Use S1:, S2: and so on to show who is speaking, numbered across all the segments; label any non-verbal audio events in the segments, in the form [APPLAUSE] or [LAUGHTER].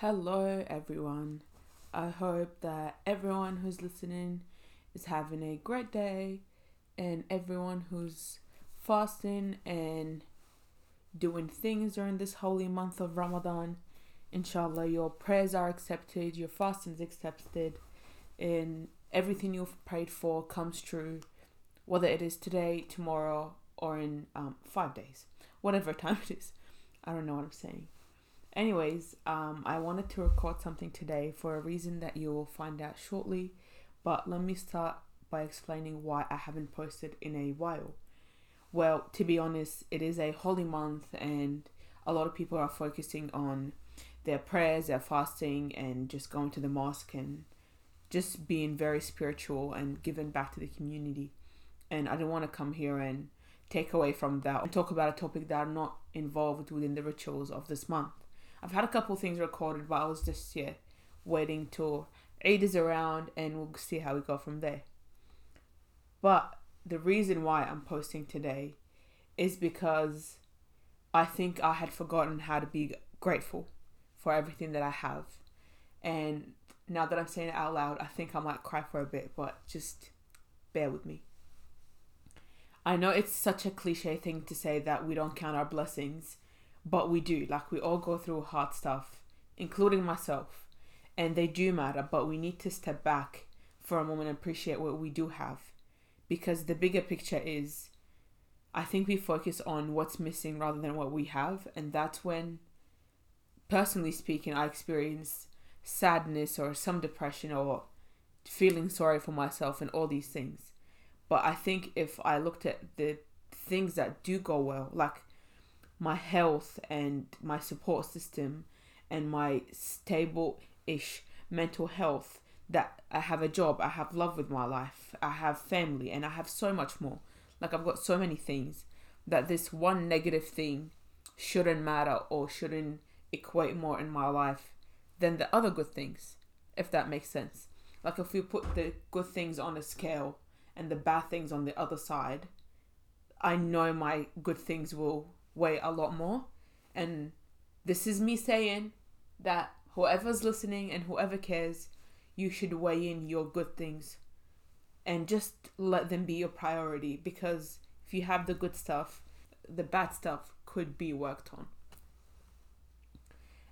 S1: Hello, everyone. I hope that everyone who's listening is having a great day, and everyone who's fasting and doing things during this holy month of Ramadan. Inshallah, your prayers are accepted, your fasting is accepted, and everything you've prayed for comes true, whether it is today, tomorrow, or in um, five days, whatever [LAUGHS] time it is. I don't know what I'm saying. Anyways, um, I wanted to record something today for a reason that you will find out shortly, but let me start by explaining why I haven't posted in a while. Well, to be honest, it is a holy month, and a lot of people are focusing on their prayers, their fasting, and just going to the mosque and just being very spiritual and giving back to the community. And I don't want to come here and take away from that and talk about a topic that are not involved within the rituals of this month. I've had a couple things recorded, but I was just yeah waiting till Eid is around and we'll see how we go from there. But the reason why I'm posting today is because I think I had forgotten how to be grateful for everything that I have. And now that I'm saying it out loud, I think I might cry for a bit, but just bear with me. I know it's such a cliche thing to say that we don't count our blessings but we do. Like we all go through hard stuff, including myself, and they do matter. But we need to step back for a moment and appreciate what we do have, because the bigger picture is, I think we focus on what's missing rather than what we have, and that's when, personally speaking, I experience sadness or some depression or feeling sorry for myself and all these things. But I think if I looked at the things that do go well, like my health and my support system and my stable ish mental health that I have a job, I have love with my life, I have family, and I have so much more. Like, I've got so many things that this one negative thing shouldn't matter or shouldn't equate more in my life than the other good things, if that makes sense. Like, if we put the good things on a scale and the bad things on the other side, I know my good things will weigh a lot more. And this is me saying that whoever's listening and whoever cares, you should weigh in your good things and just let them be your priority because if you have the good stuff, the bad stuff could be worked on.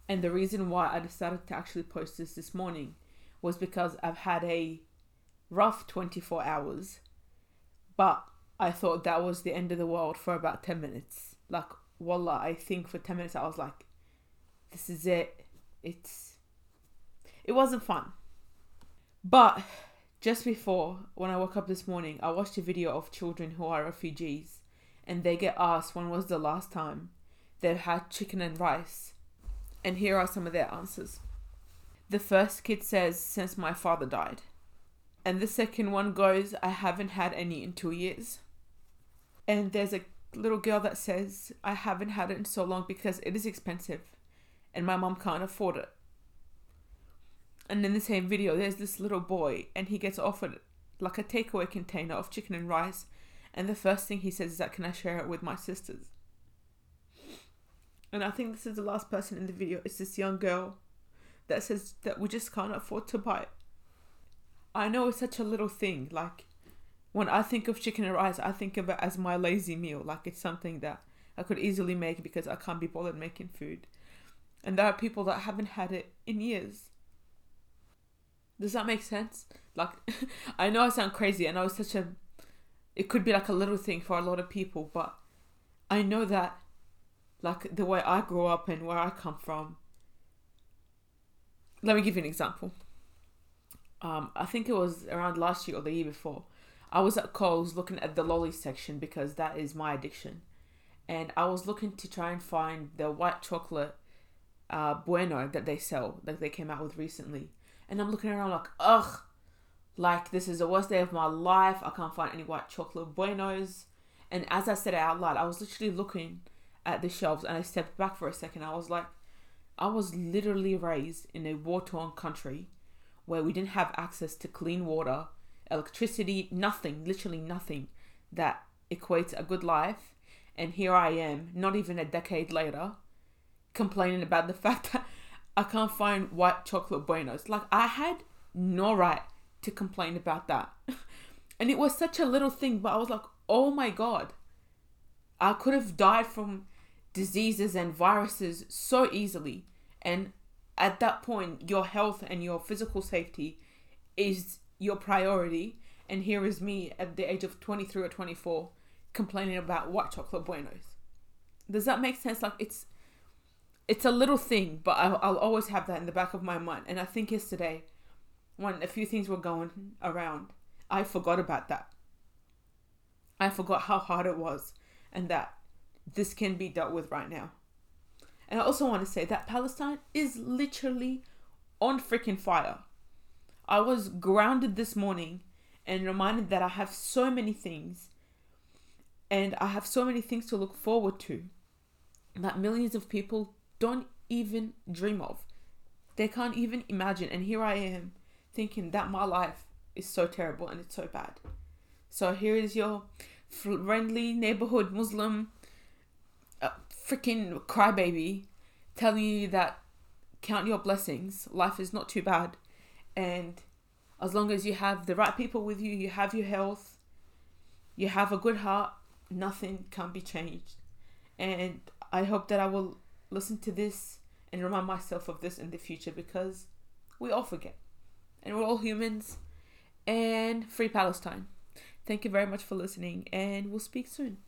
S1: And the reason why I decided to actually post this this morning was because I've had a rough 24 hours, but I thought that was the end of the world for about 10 minutes. Like wallah i think for 10 minutes i was like this is it. It's it wasn't fun. But just before when i woke up this morning i watched a video of children who are refugees and they get asked when was the last time they've had chicken and rice. And here are some of their answers. The first kid says since my father died. And the second one goes i haven't had any in two years and there's a little girl that says, I haven't had it in so long because it is expensive and my mom can't afford it. And in the same video, there's this little boy and he gets offered like a takeaway container of chicken and rice. And the first thing he says is that, Can I share it with my sisters? And I think this is the last person in the video. It's this young girl that says that we just can't afford to buy it. I know it's such a little thing, like when I think of chicken and rice, I think of it as my lazy meal. Like it's something that I could easily make because I can't be bothered making food. And there are people that haven't had it in years. Does that make sense? Like, [LAUGHS] I know I sound crazy. And I it's such a. It could be like a little thing for a lot of people, but I know that, like, the way I grew up and where I come from. Let me give you an example. Um, I think it was around last year or the year before. I was at Coles looking at the lolly section because that is my addiction. And I was looking to try and find the white chocolate uh, bueno that they sell, that they came out with recently. And I'm looking around like, ugh, like this is the worst day of my life. I can't find any white chocolate buenos. And as I said it out loud, I was literally looking at the shelves and I stepped back for a second. I was like, I was literally raised in a war torn country where we didn't have access to clean water electricity, nothing, literally nothing that equates a good life. And here I am, not even a decade later, complaining about the [LAUGHS] fact that I can't find white chocolate buenos. Like I had no right to complain about that. [LAUGHS] and it was such a little thing, but I was like, oh my god. I could have died from diseases and viruses so easily. And at that point, your health and your physical safety is your priority. And here is me at the age of 23 or 24 complaining about white chocolate buenos. Does that make sense? Like it's it's a little thing, but I'll, I'll always have that in the back of my mind. And I think yesterday, when a few things were going around, I forgot about that. I forgot how hard it was and that this can be dealt with right now. And I also want to say that Palestine is literally on freaking fire. I was grounded this morning and reminded that I have so many things and I have so many things to look forward to that millions of people don't even dream of. They can't even imagine. And here I am thinking that my life is so terrible and it's so bad. So here is your friendly neighborhood Muslim uh, freaking crybaby telling you that count your blessings. Life is not too bad. And as long as you have the right people with you, you have your health, you have a good heart, nothing can be changed. And I hope that I will listen to this and remind myself of this in the future because we all forget. And we're all humans. And free Palestine. Thank you very much for listening, and we'll speak soon.